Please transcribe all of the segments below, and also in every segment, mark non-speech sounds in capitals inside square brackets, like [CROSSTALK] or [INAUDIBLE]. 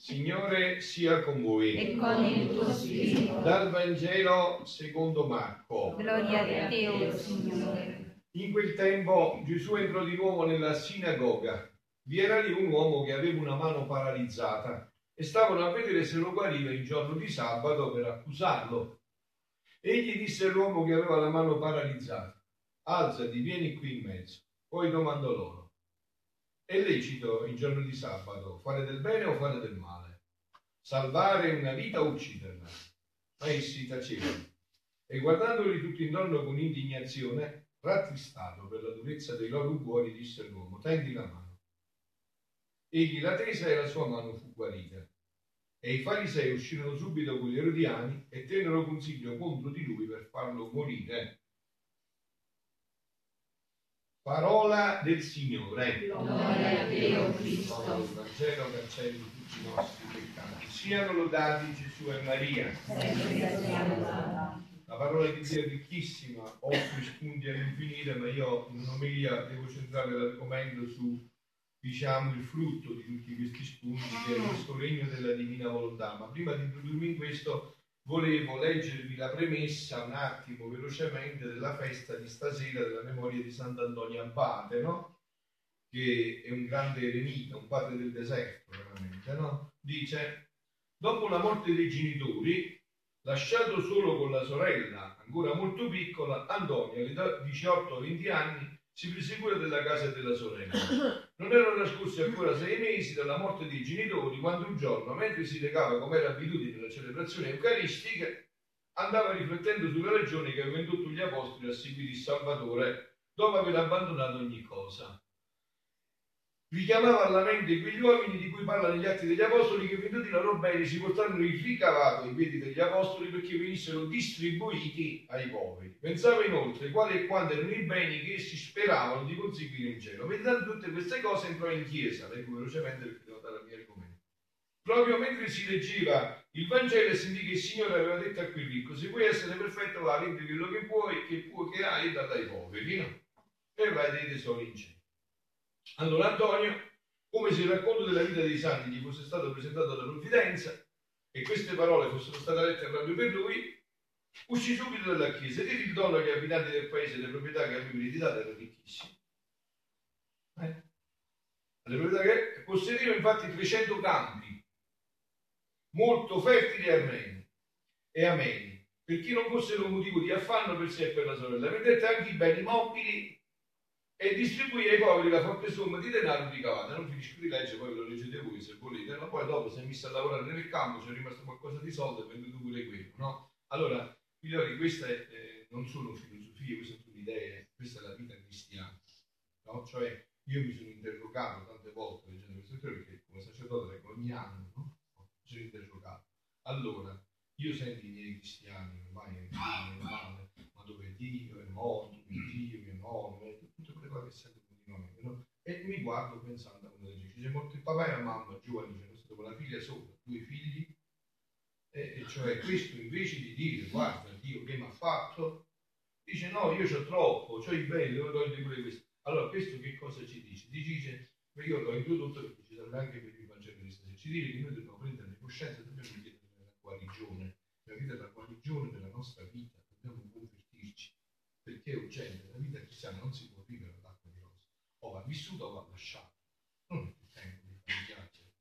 Signore sia con voi. e con il tuo spirito. Dal Vangelo secondo Marco. Gloria a te, Signore. In quel tempo Gesù entrò di nuovo nella sinagoga. Vi era lì un uomo che aveva una mano paralizzata e stavano a vedere se lo guariva il giorno di sabato per accusarlo. Egli disse all'uomo che aveva la mano paralizzata, alzati, vieni qui in mezzo. Poi domandò loro, è lecito il giorno di sabato fare del bene o fare del male? Salvare una vita o ucciderla? Ma essi tacevano. E guardandoli tutti intorno con indignazione, rattristato per la durezza dei loro cuori, disse all'uomo, tendi la mano. Egli la tese e la sua mano fu guarita. E i farisei uscirono subito con gli erodiani e tennero consiglio contro di lui per farlo morire. Parola del Signore. Gloria a te, o Cristo. Il Vangelo cancelli tutti i nostri peccati. Siano lodati Gesù e Maria. La parola di Dio è ricchissima, offre spunti all'infinito, ma io in un'omelia devo centrare l'argomento su, diciamo, il frutto di tutti questi spunti, che è questo regno della divina volontà. Ma prima di introdurmi in questo, volevo leggervi la premessa un attimo velocemente della festa di stasera della memoria di Sant'Antonio Abate, no? Che è un grande eremita, un padre del deserto, veramente, no? Dice, dopo la morte dei genitori, Lasciato solo con la sorella, ancora molto piccola, Antonio, all'età di 18-20 anni, si prese cura della casa della sorella. [COUGHS] Non erano trascorsi ancora sei mesi dalla morte dei genitori quando un giorno, mentre si recava come era abitudine nella celebrazione eucaristica, andava riflettendo sulle ragioni che avevano indotto gli apostoli a seguire il Salvatore dopo aver abbandonato ogni cosa. Richiamava alla mente quegli uomini di cui parla negli Atti degli Apostoli che venduti i loro beni si portarono il ricavato ai piedi degli Apostoli perché venissero distribuiti ai poveri. Pensava inoltre quali e quanti erano i beni che essi speravano di conseguire in cielo. Meditando tutte queste cose entrò in chiesa, leggo velocemente perché devo dare al mio argomento. Proprio mentre si leggeva il Vangelo sentì che il Signore aveva detto a quel ricco, se vuoi essere perfetto va, vendi quello che puoi, che puoi, che hai, e dalla ai poveri, no? E vai dei tesori in cielo. Allora Antonio, come se il racconto della vita dei santi gli fosse stato presentato dalla provvidenza e queste parole fossero state lette proprio per lui, uscì subito dalla chiesa ed il dono agli abitanti del paese le proprietà che aveva ereditato erano ricchissime. Eh? Le proprietà che possedeva infatti 300 campi, molto fertili e ameni, e ameni, perché non fossero un motivo di affanno per sé e per la sorella. Vendette anche i beni mobili e distribuì ai poveri la forte somma di denaro ricavata. Non finisco di leggere, poi ve lo leggete voi se volete, ma poi dopo si è messo a lavorare nel campo, c'è rimasto qualcosa di soldo e venduto pure quello, no? Allora, figlioli, queste eh, non sono filosofie, queste sono idee, questa è la vita cristiana, no? Cioè, io mi sono interrogato tante volte leggendo queste storie perché come sacerdote ogni anno, no? Mi sono interrogato. Allora, io sento i miei cristiani, ormai è male, ma dove è Dio, è morto, mio Dio, mio nonno, cose che sento continuamente, no? E mi guardo pensando a come dice, c'è morto il papà e la mamma, giovani, c'è stato con la figlia sopra, due figli, e, e cioè questo invece di dire, guarda Dio che mi ha fatto, dice no, io ho troppo, ho i beni, devo togliere pure questo. Allora questo che cosa ci dice? Ci dice, ma io l'ho introdotto perché ci serve anche per il stasera, ci dice che noi dobbiamo prendere coscienza, dobbiamo chiedere la guarigione, la vita è la guarigione della nostra vita, dobbiamo convertirci, perché è urgente, la vita cristiana non si può vivere all'acqua di rosa, o va vissuta o va lasciata, non il tempo di chiacchiere.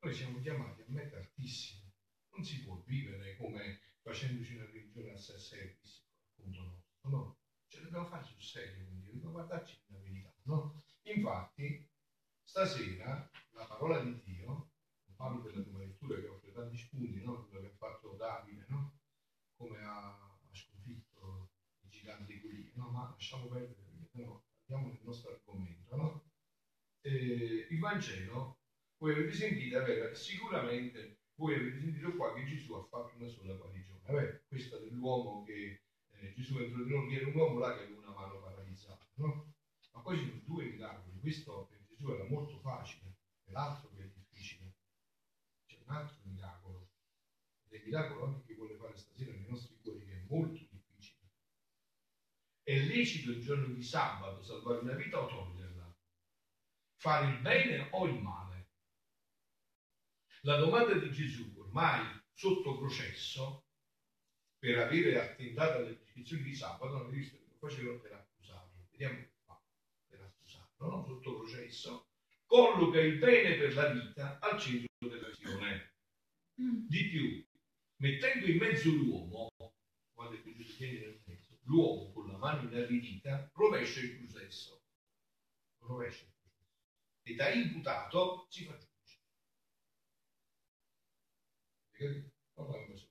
Noi siamo chiamati a meta altissima, non si può vivere come facendoci una religione a sé service, appunto nostro, no? Ce dobbiamo fare sul serio, quindi dobbiamo guardarci nella verità, no? Infatti, stasera la parola di Dio, parlo della tua lettura che offre tanti spunti, no? Quello che ha fatto Davide, no? Come ha, ha sconfitto i giganti di Golia, no? Ma lasciamo perdere perché no, andiamo nel nostro argomento, no? Eh, il Vangelo, voi avete avere sicuramente voi avete sentito qua che Gesù ha fatto una sola guarigione. Vabbè, questa dell'uomo che eh, Gesù entrò di noi, era un uomo là che aveva una mano paralizzata, no? Ma poi ci sono due miracoli. Questo per Gesù era molto facile, e l'altro che è difficile. C'è un altro miracolo, ed il miracolo anche che vuole fare stasera nei nostri cuori, che è molto difficile. È lecito il giorno di sabato salvare una vita o toglierla? Fare il bene o il male? La domanda di Gesù, ormai sotto processo, per avere attentato alle prescrizioni di sabato, non visto che lo facevano per accusarlo. Vediamo fa per accusarlo, no? sotto processo, colloca il bene per la vita al centro dell'azione. Di più, mettendo in mezzo l'uomo, quando che Gesù viene nel mezzo, l'uomo con la mano inarridita rovescia il processo. Rovescia il processo. E da imputato si fa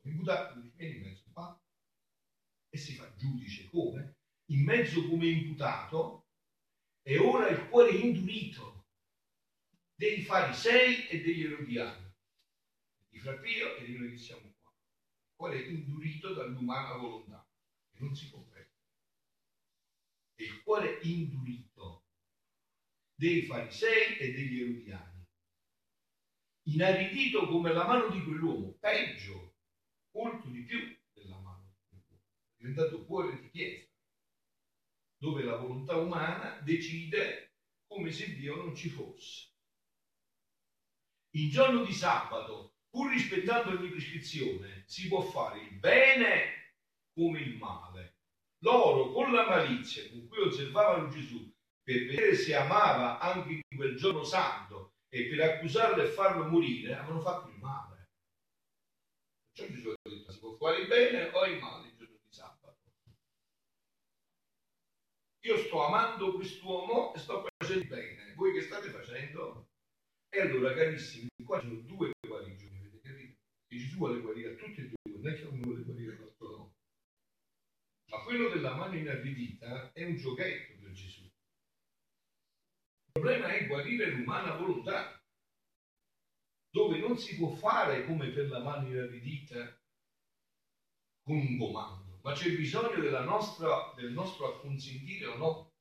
Imputato, viene in mezzo, fa e si fa giudice. Come? In mezzo come imputato e ora il cuore indurito dei farisei e degli erodiani, di Fra Pio e di noi che siamo qua. Il cuore indurito dall'umana volontà, che non si comprende. E il cuore indurito dei farisei e degli erodiani, inaridito come la mano di quell'uomo, peggio, molto di più della mano di quell'uomo, è diventato cuore di pietra, dove la volontà umana decide come se Dio non ci fosse. Il giorno di sabato, pur rispettando ogni prescrizione, si può fare il bene come il male. Loro, con la malizia con cui osservavano Gesù, per vedere se amava anche in quel giorno santo e per accusarlo e farlo morire, avevano fatto il male. Perciò Gesù ha detto, si può fare il bene o il male il giorno di sabato. Io sto amando quest'uomo e sto facendo il bene. Voi che state facendo? E allora, carissimi, qua ci sono due guarigioni, avete capito? E Gesù vuole guarire a tutti e due, non è che uno vuole guarire l'altro no. Ma quello della mano inarridita è un giochetto. Il problema è guarire l'umana volontà, dove non si può fare come per la mano inarridita con un comando, ma c'è bisogno nostra, del nostro acconsentire o no.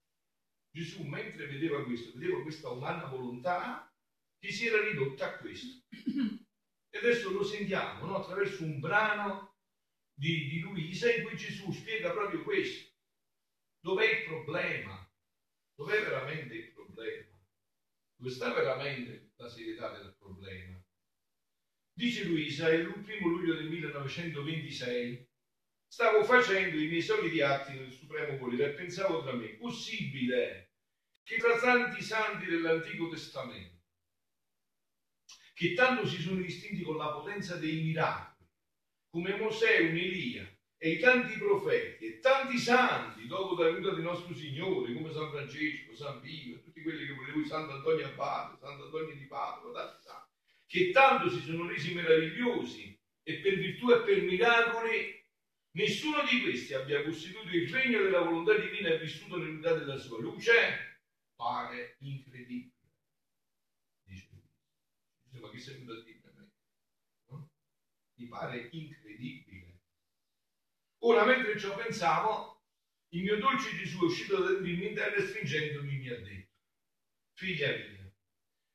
Gesù, mentre vedeva questo, vedeva questa umana volontà che si era ridotta a questo. E adesso lo sentiamo no? attraverso un brano di, di Luisa in cui Gesù spiega proprio questo. Dov'è il problema? Dov'è veramente il problema? Dove sta veramente la serietà del problema? Dice Luisa, il primo luglio del 1926, stavo facendo i miei soliti atti nel supremo volere e pensavo tra me, possibile che tra tanti santi dell'Antico Testamento che tanto si sono distinti con la potenza dei miracoli, come Mosè, un Elia e i tanti profeti e tanti santi dopo la venuta di nostro Signore, come San Francesco, San Pio, tutti quelli che volevo, Sant'Antonio Abate, Sant'Antonio di Padova, tanti santi, che tanto si sono resi meravigliosi e per virtù e per miracoli nessuno di questi abbia costituito il regno della volontà divina e vissuto nell'unità della sua luce, pare incredibile ma che sei venuto a dire me? Mi pare incredibile. Ora, mentre ciò pensavo, il mio dolce Gesù è uscito dal mio interno e stringendomi mi ha detto, figlia mia,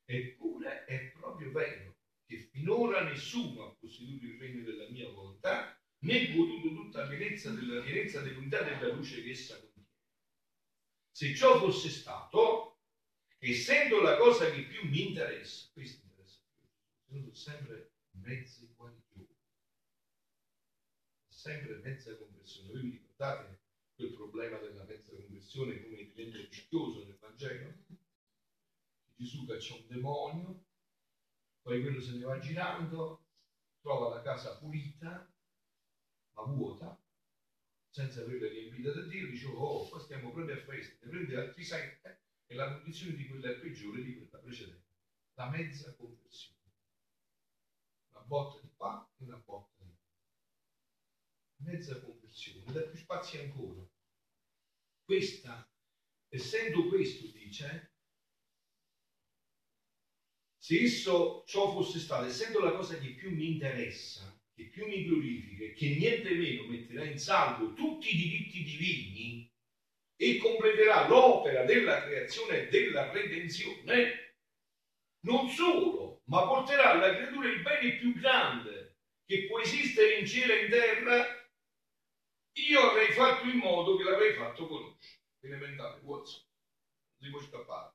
eppure è proprio vero che finora nessuno ha posseduto il regno della mia volontà, né goduto tutta la pienezza della pienezza dell'unità della luce che essa contiene. Se ciò fosse stato, essendo la cosa che più mi interessa, questo sono sempre mezzi guarigioni, sempre mezza conversione. Voi vi ricordate quel problema della mezza conversione come diventa rischioso nel Vangelo? Gesù caccia un demonio, poi quello se ne va girando, trova la casa pulita, ma vuota, senza averla riempita da Dio, dice, oh, qua stiamo proprio a festa, ne prende altri sette, e la condizione di quella è peggiore di quella precedente, la mezza conversione botta di qua e una botta. Mezza conversione, da più spazi ancora. Questa, essendo questo, dice, se esso ciò fosse stato, essendo la cosa che più mi interessa, che più mi glorifica e che niente meno metterà in salvo tutti i diritti divini e completerà l'opera della creazione e della redenzione, non solo ma porterà alla creatura il bene più grande che può esistere in cielo e in terra, io avrei fatto in modo che l'avrei fatto conoscere. Elementare, Watson, non si può scappare.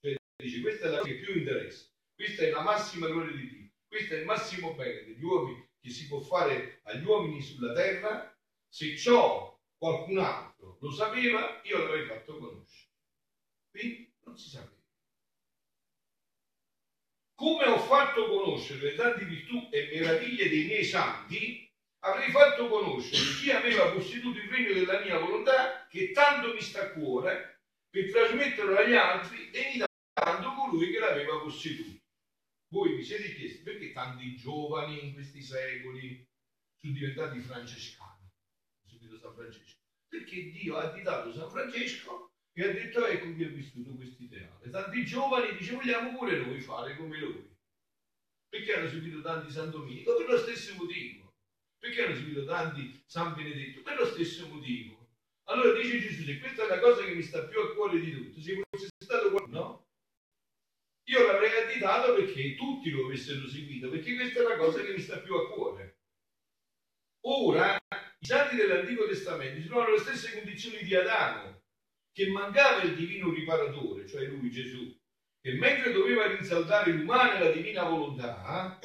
Cioè, dice, questa è la cosa che più interessa, questa è la massima gloria di Dio, questo è il massimo bene degli uomini che si può fare agli uomini sulla terra. Se ciò qualcun altro lo sapeva, io l'avrei fatto conoscere. Quindi non si sapeva. Come ho fatto conoscere le tante virtù e meraviglie dei miei santi, avrei fatto conoscere chi aveva posseduto il regno della mia volontà, che tanto mi sta a cuore, per trasmetterlo agli altri e imitando colui che l'aveva posseduto. Voi vi siete chiesti perché tanti giovani in questi secoli sono diventati francescani, subito San Francesco? Perché Dio ha additato San Francesco e ha detto ecco chi ha vissuto questo ideale. Tanti giovani dice vogliamo pure noi fare come lui. Perché hanno seguito tanti San Domenico? Per lo stesso motivo. Perché hanno seguito tanti San Benedetto? Per lo stesso motivo. Allora dice Gesù, se questa è la cosa che mi sta più a cuore di tutto, se fosse stato qua, no? Io l'avrei additato perché tutti lo avessero seguito, perché questa è la cosa che mi sta più a cuore. Ora, i santi dell'Antico Testamento si trovano nelle stesse condizioni di Adamo, che mancava il divino riparatore, cioè lui Gesù, che mentre doveva rinsaltare l'umana e la divina volontà,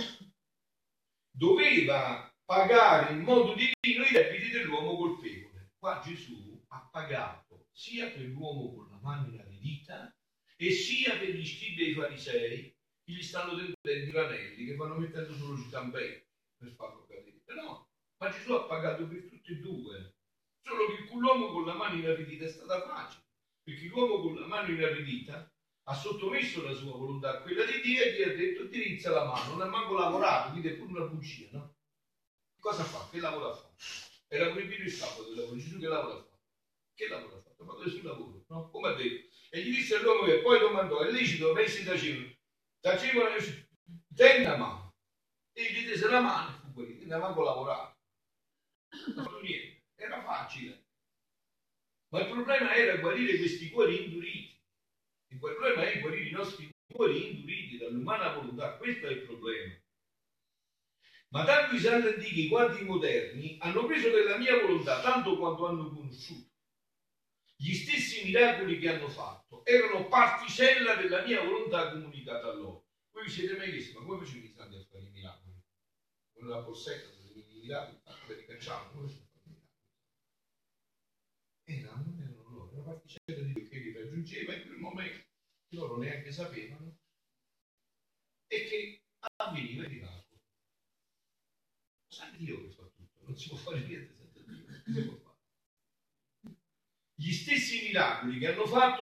doveva pagare in modo divino i debiti dell'uomo colpevole. Qua Gesù ha pagato sia per l'uomo con la mano inaridita e sia per gli scribi e i farisei che gli stanno tendendo i granelli, che vanno mettendo solo i campetti per farlo cadere. No, ma Gesù ha pagato per tutti e due. Solo che l'uomo con la mano inaridita è stata facile, perché l'uomo con la mano inaridita ha sottomesso la sua volontà a quella di Dio e gli ha detto utilizza la mano, non ha manco lavorato, quindi è pure una bugia, no? Cosa fa? Che lavoro ha fatto? Era proibito il sabato il lavoro, Gesù che lavoro ha fatto? Che lavoro ha fatto? Ha fatto nessun lavoro, no? Come ha detto. E gli disse all'uomo che poi domandò, è lecito, messi tacevano, tacevano, tendi la mano. E gli disse la mano e fu guarito, non manco lavorato. Non ha fatto niente, era facile. Ma il problema era guarire questi cuori induriti. Il problema è guarire i nostri cuori induriti dall'umana volontà, questo è il problema. Ma tanto i santi antichi quanto i moderni hanno preso della mia volontà tanto quanto hanno conosciuto. Gli stessi miracoli che hanno fatto erano particella della mia volontà comunicata a loro. Voi vi siete mai chiesti, ma come facevano i santi a fare i miracoli? Con la borsetta, i miracoli, li cacciamo, come fanno i miracoli? Erano, erano loro, era particella di Dio che li raggiungeva in quel momento loro neanche sapevano e che avveniva il miracolo. Sa Dio che fa tutto, non si può fare niente senza Dio. Che si può fare? Gli stessi miracoli che hanno fatto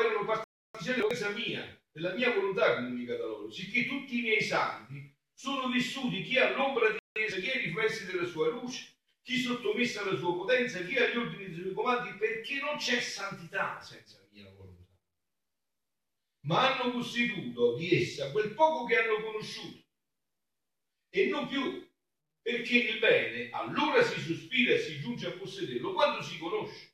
erano partiti della cosa mia, della mia volontà comunicata loro, sicché tutti i miei santi sono vissuti chi all'ombra di essa, chi ai riflessi della sua luce, chi sottomesso alla sua potenza, chi agli ordini dei suoi comandi, perché non c'è santità senza mia volontà ma hanno posseduto di essa quel poco che hanno conosciuto e non più, perché il bene allora si sospira e si giunge a possederlo quando si conosce.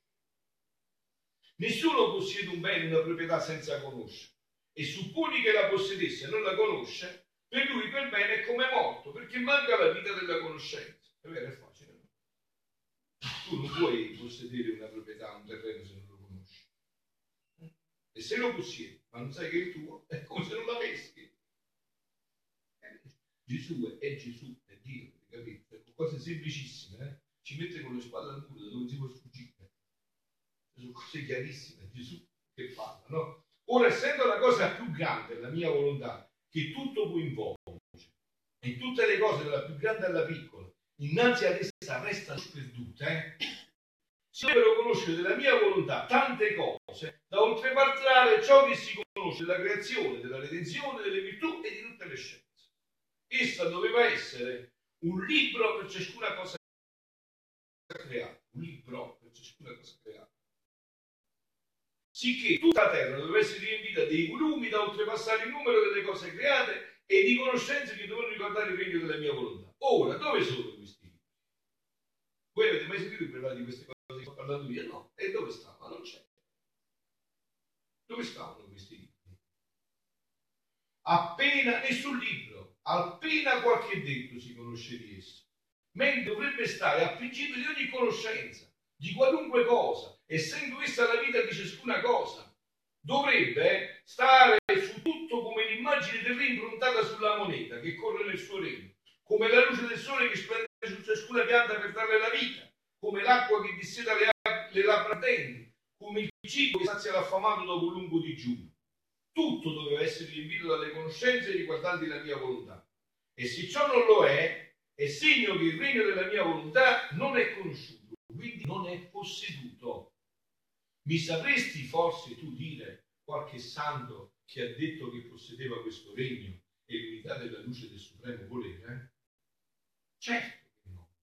Nessuno possiede un bene, una proprietà senza conoscere e supponi che la possedesse e non la conosce, per lui quel bene è come morto, perché manca la vita della conoscenza. È vero, è facile. No? Tu non puoi possedere una proprietà, un terreno se non lo conosci. E se lo possiedi, ma non sai che è il tuo, è come se non l'avessi. Gesù è, Gesù, è Dio, capite? Cose semplicissime, eh? ci mette con le spalle al muro dove si può sfuggire. Sono cose chiarissime, Gesù che parla, no? Ora, essendo la cosa più grande, la mia volontà, che tutto coinvolge, e tutte le cose dalla più grande alla piccola, innanzi ad essa restano sperdute, eh? si dovrebbero conoscere della mia volontà tante cose da oltrepassare ciò che si conosce della creazione, della redenzione, delle virtù e di tutte le scienze. Essa doveva essere un libro per ciascuna cosa creata, un libro per ciascuna cosa creata. Sicché tutta la terra doveva essere riempita dei volumi da oltrepassare il numero delle cose create e di conoscenze che dovevano ricordare il regno della mia volontà. Ora, dove sono questi libri? Voi avete mai sentito parlare di queste cose? sto parlando io, no. E dove stava? Non c'è. Dove stavano questi libri? Appena, sul libro, appena qualche detto si conosce di esso, mentre dovrebbe stare al principio di ogni conoscenza, di qualunque cosa, essendo essa la vita di ciascuna cosa. Dovrebbe stare su tutto come l'immagine del re improntata sulla moneta che corre nel suo regno, come la luce del sole che splende su ciascuna pianta per darle la vita, come l'acqua che disseta le, le labbra ardenti, come il cibo che sazia l'affamato dopo un lungo digiuno. Tutto doveva essere riempito dalle conoscenze riguardanti la mia volontà. E se ciò non lo è, è segno che il regno della mia volontà non è conosciuto, quindi non è posseduto. Mi sapresti forse tu dire qualche santo che ha detto che possedeva questo regno e l'unità della luce del supremo volere? Certo che no.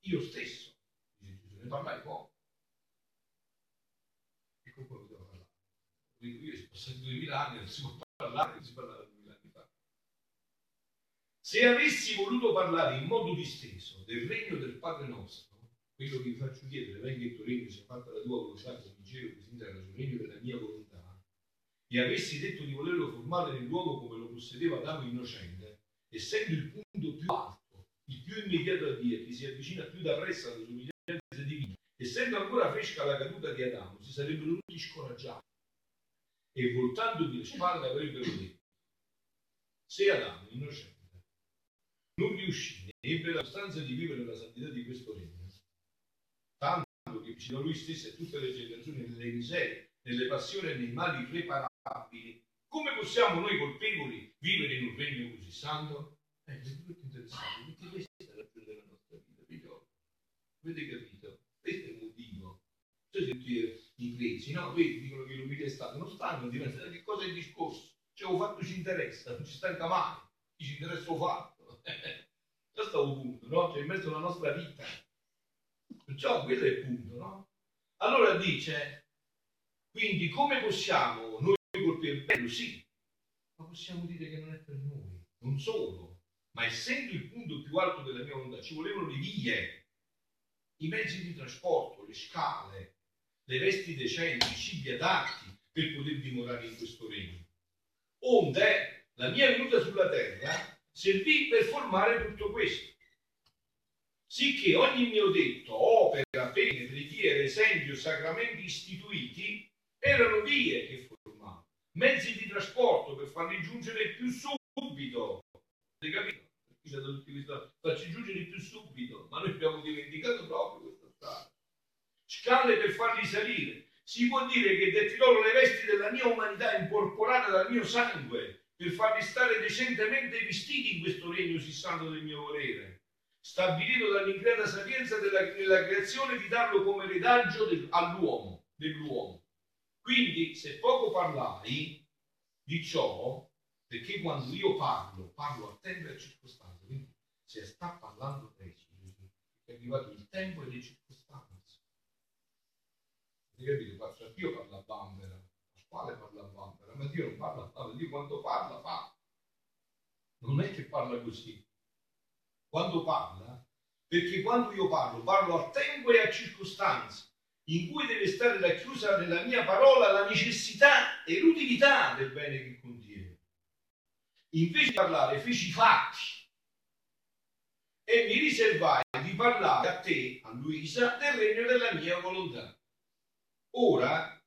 Io stesso, dice Gesù, ne parlai poco. E con quello devo parlare. Io sono passati duemila anni, non si può parlare, non si parlava duemila anni fa. Se avessi voluto parlare in modo disteso del regno del Padre nostro, quello che vi faccio chiedere, venga il tuo regno, sia fatta la tua volontà, come dicevo, così in sul regno della mia volontà, e avessi detto di volerlo formare nell'uomo come lo possedeva Adamo innocente, essendo il punto più alto, il più immediato a Dio, che si avvicina più da presso alla somiglianza divina, essendo ancora fresca la caduta di Adamo, si sarebbero tutti scoraggiati e voltandogli le spalle avrebbero detto, se Adamo innocente non riuscì né ebbe la sostanza di vivere la santità di questo regno, tanto che vicino a lui stesso e tutte le generazioni nelle miserie, nelle passioni e nei mali irreparabili, come possiamo noi colpevoli vivere in un regno così santo? Eh, è tutto interessante, perché questa è la ragione della nostra vita, figliolo. Avete capito? Questo è il motivo. Cioè, se tutti i presi, no? Vedi, dicono che l'umiltà è stato, non stanno, diventa, che cosa è il discorso? Cioè, ho fatto ci interessa, non ci stanca mai, ci interessa ho fatto. [LAUGHS] Questo è un punto, no? Cioè, in mezzo alla nostra vita. Perciò quello è il punto, no? Allora dice, quindi come possiamo noi colpire bello? Sì, ma possiamo dire che non è per noi, non solo, ma essendo il punto più alto della mia volontà, ci volevano le vie, i mezzi di trasporto, le scale, le vesti decenti, i cibi adatti per poter dimorare in questo regno. Onde la mia venuta sulla terra servì per formare tutto questo. Sicché ogni mio detto, opera, pene, preghiere, esempio, sacramenti istituiti erano vie che formavano, mezzi di trasporto per farli giungere più subito. Avete capito? C'è da tutti questi farci giungere più subito, ma noi abbiamo dimenticato proprio questa strada. Scale per farli salire. Si può dire che detti loro le vesti della mia umanità incorporata dal mio sangue per farli stare decentemente vestiti in questo regno si santo del mio volere, stabilito dall'increta sapienza della, della, creazione di darlo come redaggio del, all'uomo, dell'uomo. Quindi, se poco parlai di ciò, perché quando io parlo, parlo a tempo e a circostanza, quindi se sta parlando presto, è arrivato il tempo e le circostanze. Avete capito? Dio parla a bambera, quale parla a bambera? Ma Dio non parla a bambera, Dio quando parla fa. Non è che parla così. Quando parla, perché quando io parlo, parlo a tempo e a circostanze in cui deve stare racchiusa nella mia parola la necessità e l'utilità del bene che contiene. Invece di parlare, feci fatti e mi riservai di parlare a te, a Luisa, del regno della mia volontà. Ora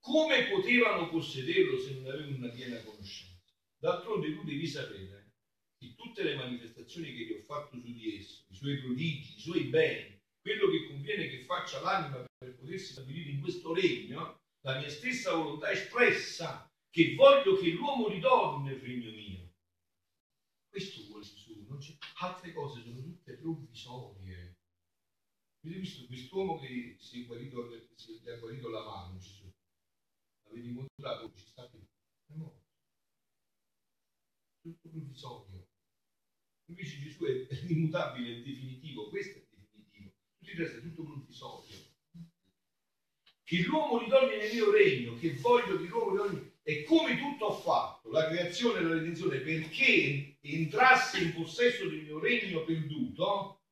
come potevano possederlo se non avevano una piena conoscenza? D'altronde tu devi sapere che tutte le manifestazioni che ti ho fatto su di esso, i suoi prodigi, i suoi beni, quello che conviene che faccia l'anima per potersi stabilire in questo regno, la mia stessa volontà espressa, che voglio che l'uomo ritorni nel regno mio. Questo vuole Gesù, non c'è. altre cose sono tutte provvisorie. Avete visto quest'uomo che si è guarito, si è guarito la mano, Gesù? avevi incontrato ci sta più, è morto. Tutto provvisorio. Invece Gesù è [LAUGHS] immutabile, è definitivo, questo è definitivo. Tutto il resto è tutto provvisorio. Che l'uomo ritorni nel mio regno, che voglio che l'uomo ritorni, e come tutto ho fatto, la creazione e la redenzione, perché entrasse in possesso del mio regno perduto,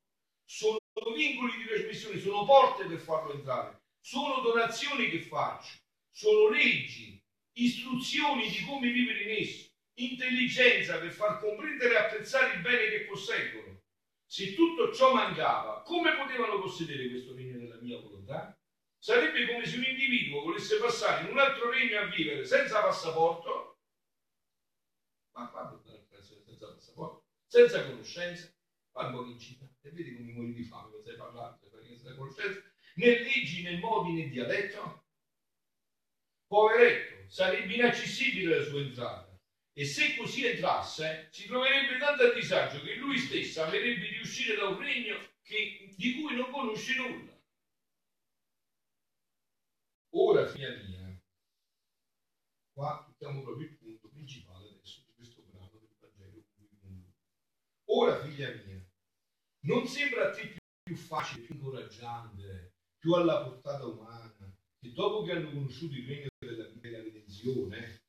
sono vincoli di trasmissione, sono porte per farlo entrare, sono donazioni che faccio sono leggi, istruzioni di come vivere in esso, intelligenza per far comprendere e apprezzare il bene che posseggono. Se tutto ciò mancava, come potevano possedere questo regno della mia volontà? Sarebbe come se un individuo volesse passare in un altro regno a vivere senza passaporto, ma qua senza passaporto, senza conoscenza, va in città e vedi come muori di fame, non sai parlare, senza conoscenza, né leggi, né modi, né dialetto. Poveretto, sarebbe inaccessibile la sua entrata. E se così entrasse, si troverebbe tanto a disagio che lui stesso avrebbe di uscire da un regno che, di cui non conosce nulla. Ora, figlia mia, qua tocchiamo proprio il punto principale adesso di questo brano del Vangelo. Ora, figlia mia, non sembra a te più, facile, più incoraggiante, più alla portata umana, che dopo che hanno conosciuto il regno della, della redenzione,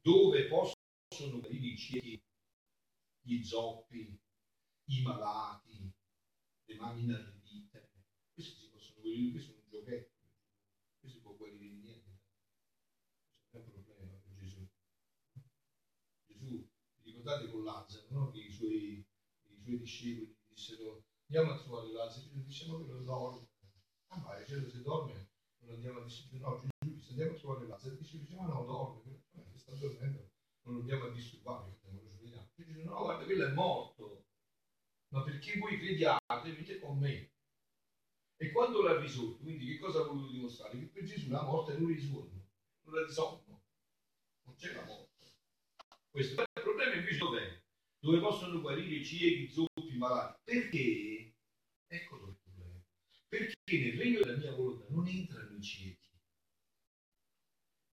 dove possono guarire i ciechi, gli zoppi, i malati, le mani inarridite, questi si possono guarire, questo è un giochetto guarire di niente. C'è un problema per Gesù. Ricordate con Lazzaro, no? che i suoi, i suoi discepoli dissero andiamo a trovare Lazzaro, Gesù dice ma quello dorme. Ah ma certo se dorme non andiamo a disturbare, no Gesù dice andiamo a trovare Lazzaro, dice, dice ma no dorme, che sta dormendo, non andiamo a disturbare, Gesù dice no guarda quello è morto, ma perché voi crediate venite con me e quando l'ha risolto, quindi che cosa ha voluto dimostrare? Che per Gesù la morte non risolve, non la risolve, non c'è la morte. Questo è il problema invece dov'è? Dove possono guarire ciechi, zoppi, i malati. Perché? Eccolo il problema. Perché nel regno della mia volontà non entrano i ciechi,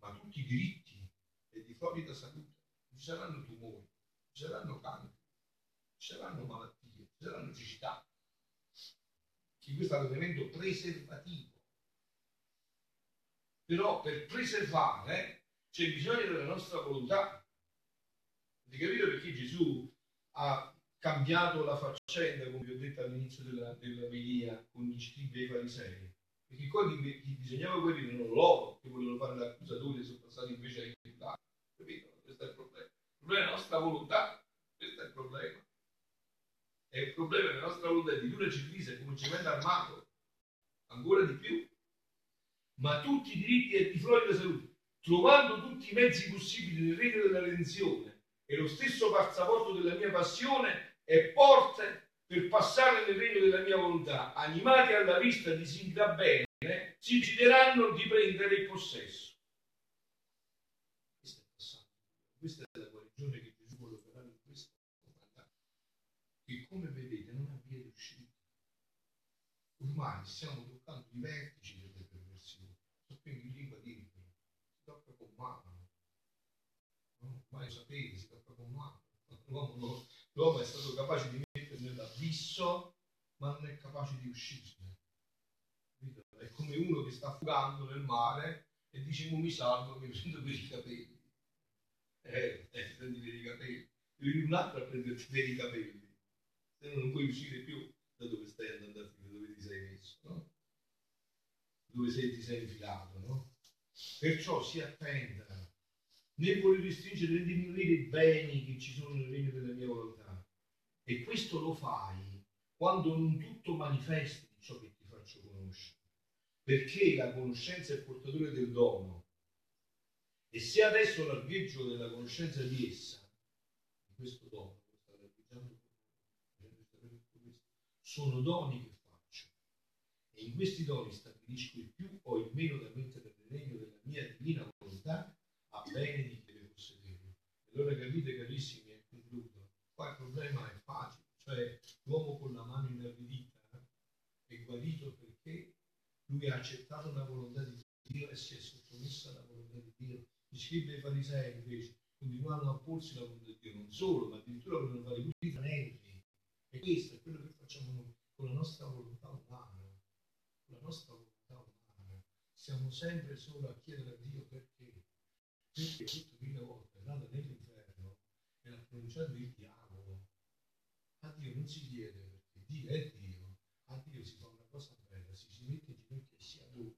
ma tutti i diritti e di florida salute. Ci saranno tumori, ci saranno cancri, ci saranno malattie, ci saranno cecità che questo è un elemento preservativo. Però per preservare c'è bisogno della nostra volontà. Di capire perché Gesù ha cambiato la faccenda, come vi ho detto all'inizio della, della velia, con gli scribi e i farisei. Perché qua chi, chi bisognava guarire non loro, che volevano fare l'accusatori sono passati invece ai militari. Capito? Questo è il problema. Il problema è la nostra volontà. Questo è il problema. E il problema della nostra volontà di più ci divisa come un cemento armato, ancora di più. Ma tutti i diritti e di Florida salute, trovando tutti i mezzi possibili nel regno della redenzione e lo stesso passaporto della mia passione e porte per passare nel regno della mia volontà, animati alla vista di si bene, si decideranno di prendere il possesso. Questo è. Questa è la guarigione che che come vedete non ha via di uscita. Ormai stiamo toccando i vertici delle perversioni, sapendo in lingua libera, si tocca con mano. No? Ormai sapete, si tocca con mano. L'uomo, l'uomo è stato capace di mettere nell'abisso, ma non è capace di uscirne. È come uno che sta affogando nel mare e dice mi salvo, mi prendo per i capelli. Eh, eh, prendi per i capelli. Devi un altro a prenderti per i capelli se no non puoi uscire più da dove stai andando a finire, dove ti sei messo, no? dove sei, ti sei infilato. No? Perciò si attenta né vuole restringere né diminuire i beni che ci sono nel regno della mia volontà. E questo lo fai quando non tutto manifesti ciò che ti faccio conoscere. Perché la conoscenza è portatore del dono. E se adesso l'archeggio della conoscenza di essa, di questo dono, sono doni che faccio e in questi doni stabilisco il più o il meno da mettere nel regno della mia divina volontà di chi deve possederlo. E allora capite carissimi, e concludo, qua il problema è facile, cioè l'uomo con la mano inarridita è guarito perché lui ha accettato la volontà di Dio e si è sottomesso alla volontà di Dio. Gli scribi e i farisei invece continuavano a porsi la volontà di Dio, non solo, ma addirittura volevano fare tutti i tranelli e questo è quello che facciamo noi con la nostra volontà umana. Con la nostra volontà umana. Siamo sempre solo a chiedere a Dio perché. Perché tutto mille volte andato nell'inferno e ha pronunciato il diavolo. A Dio non si chiede perché Dio è Dio. A Dio si fa una cosa bella, si, si mette in ginocchio e si adora.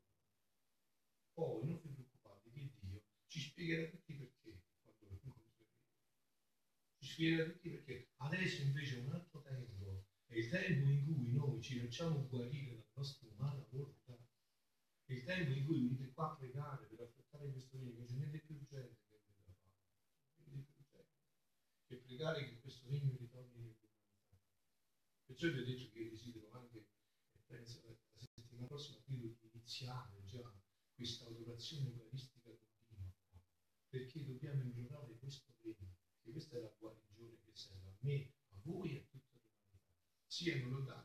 Poi non vi preoccupate che Dio ci spiegherà perché perché quando lo incontreremo. ispira tutti perché adesso invece è un altro tempo, è il tempo in cui noi ci facciamo guarire dalla nostra umana volontà, è il tempo in cui venite qua a pregare evitare che questo regno ritorni nell'umanità. Perciò vi ho detto che desidero anche, penso la settimana prossima, di iniziare già questa adorazione eucaristica continua, perché dobbiamo implorare questo regno, che questa è la guarigione che serve a me, a voi e a tutta l'umanità. Siano lodati.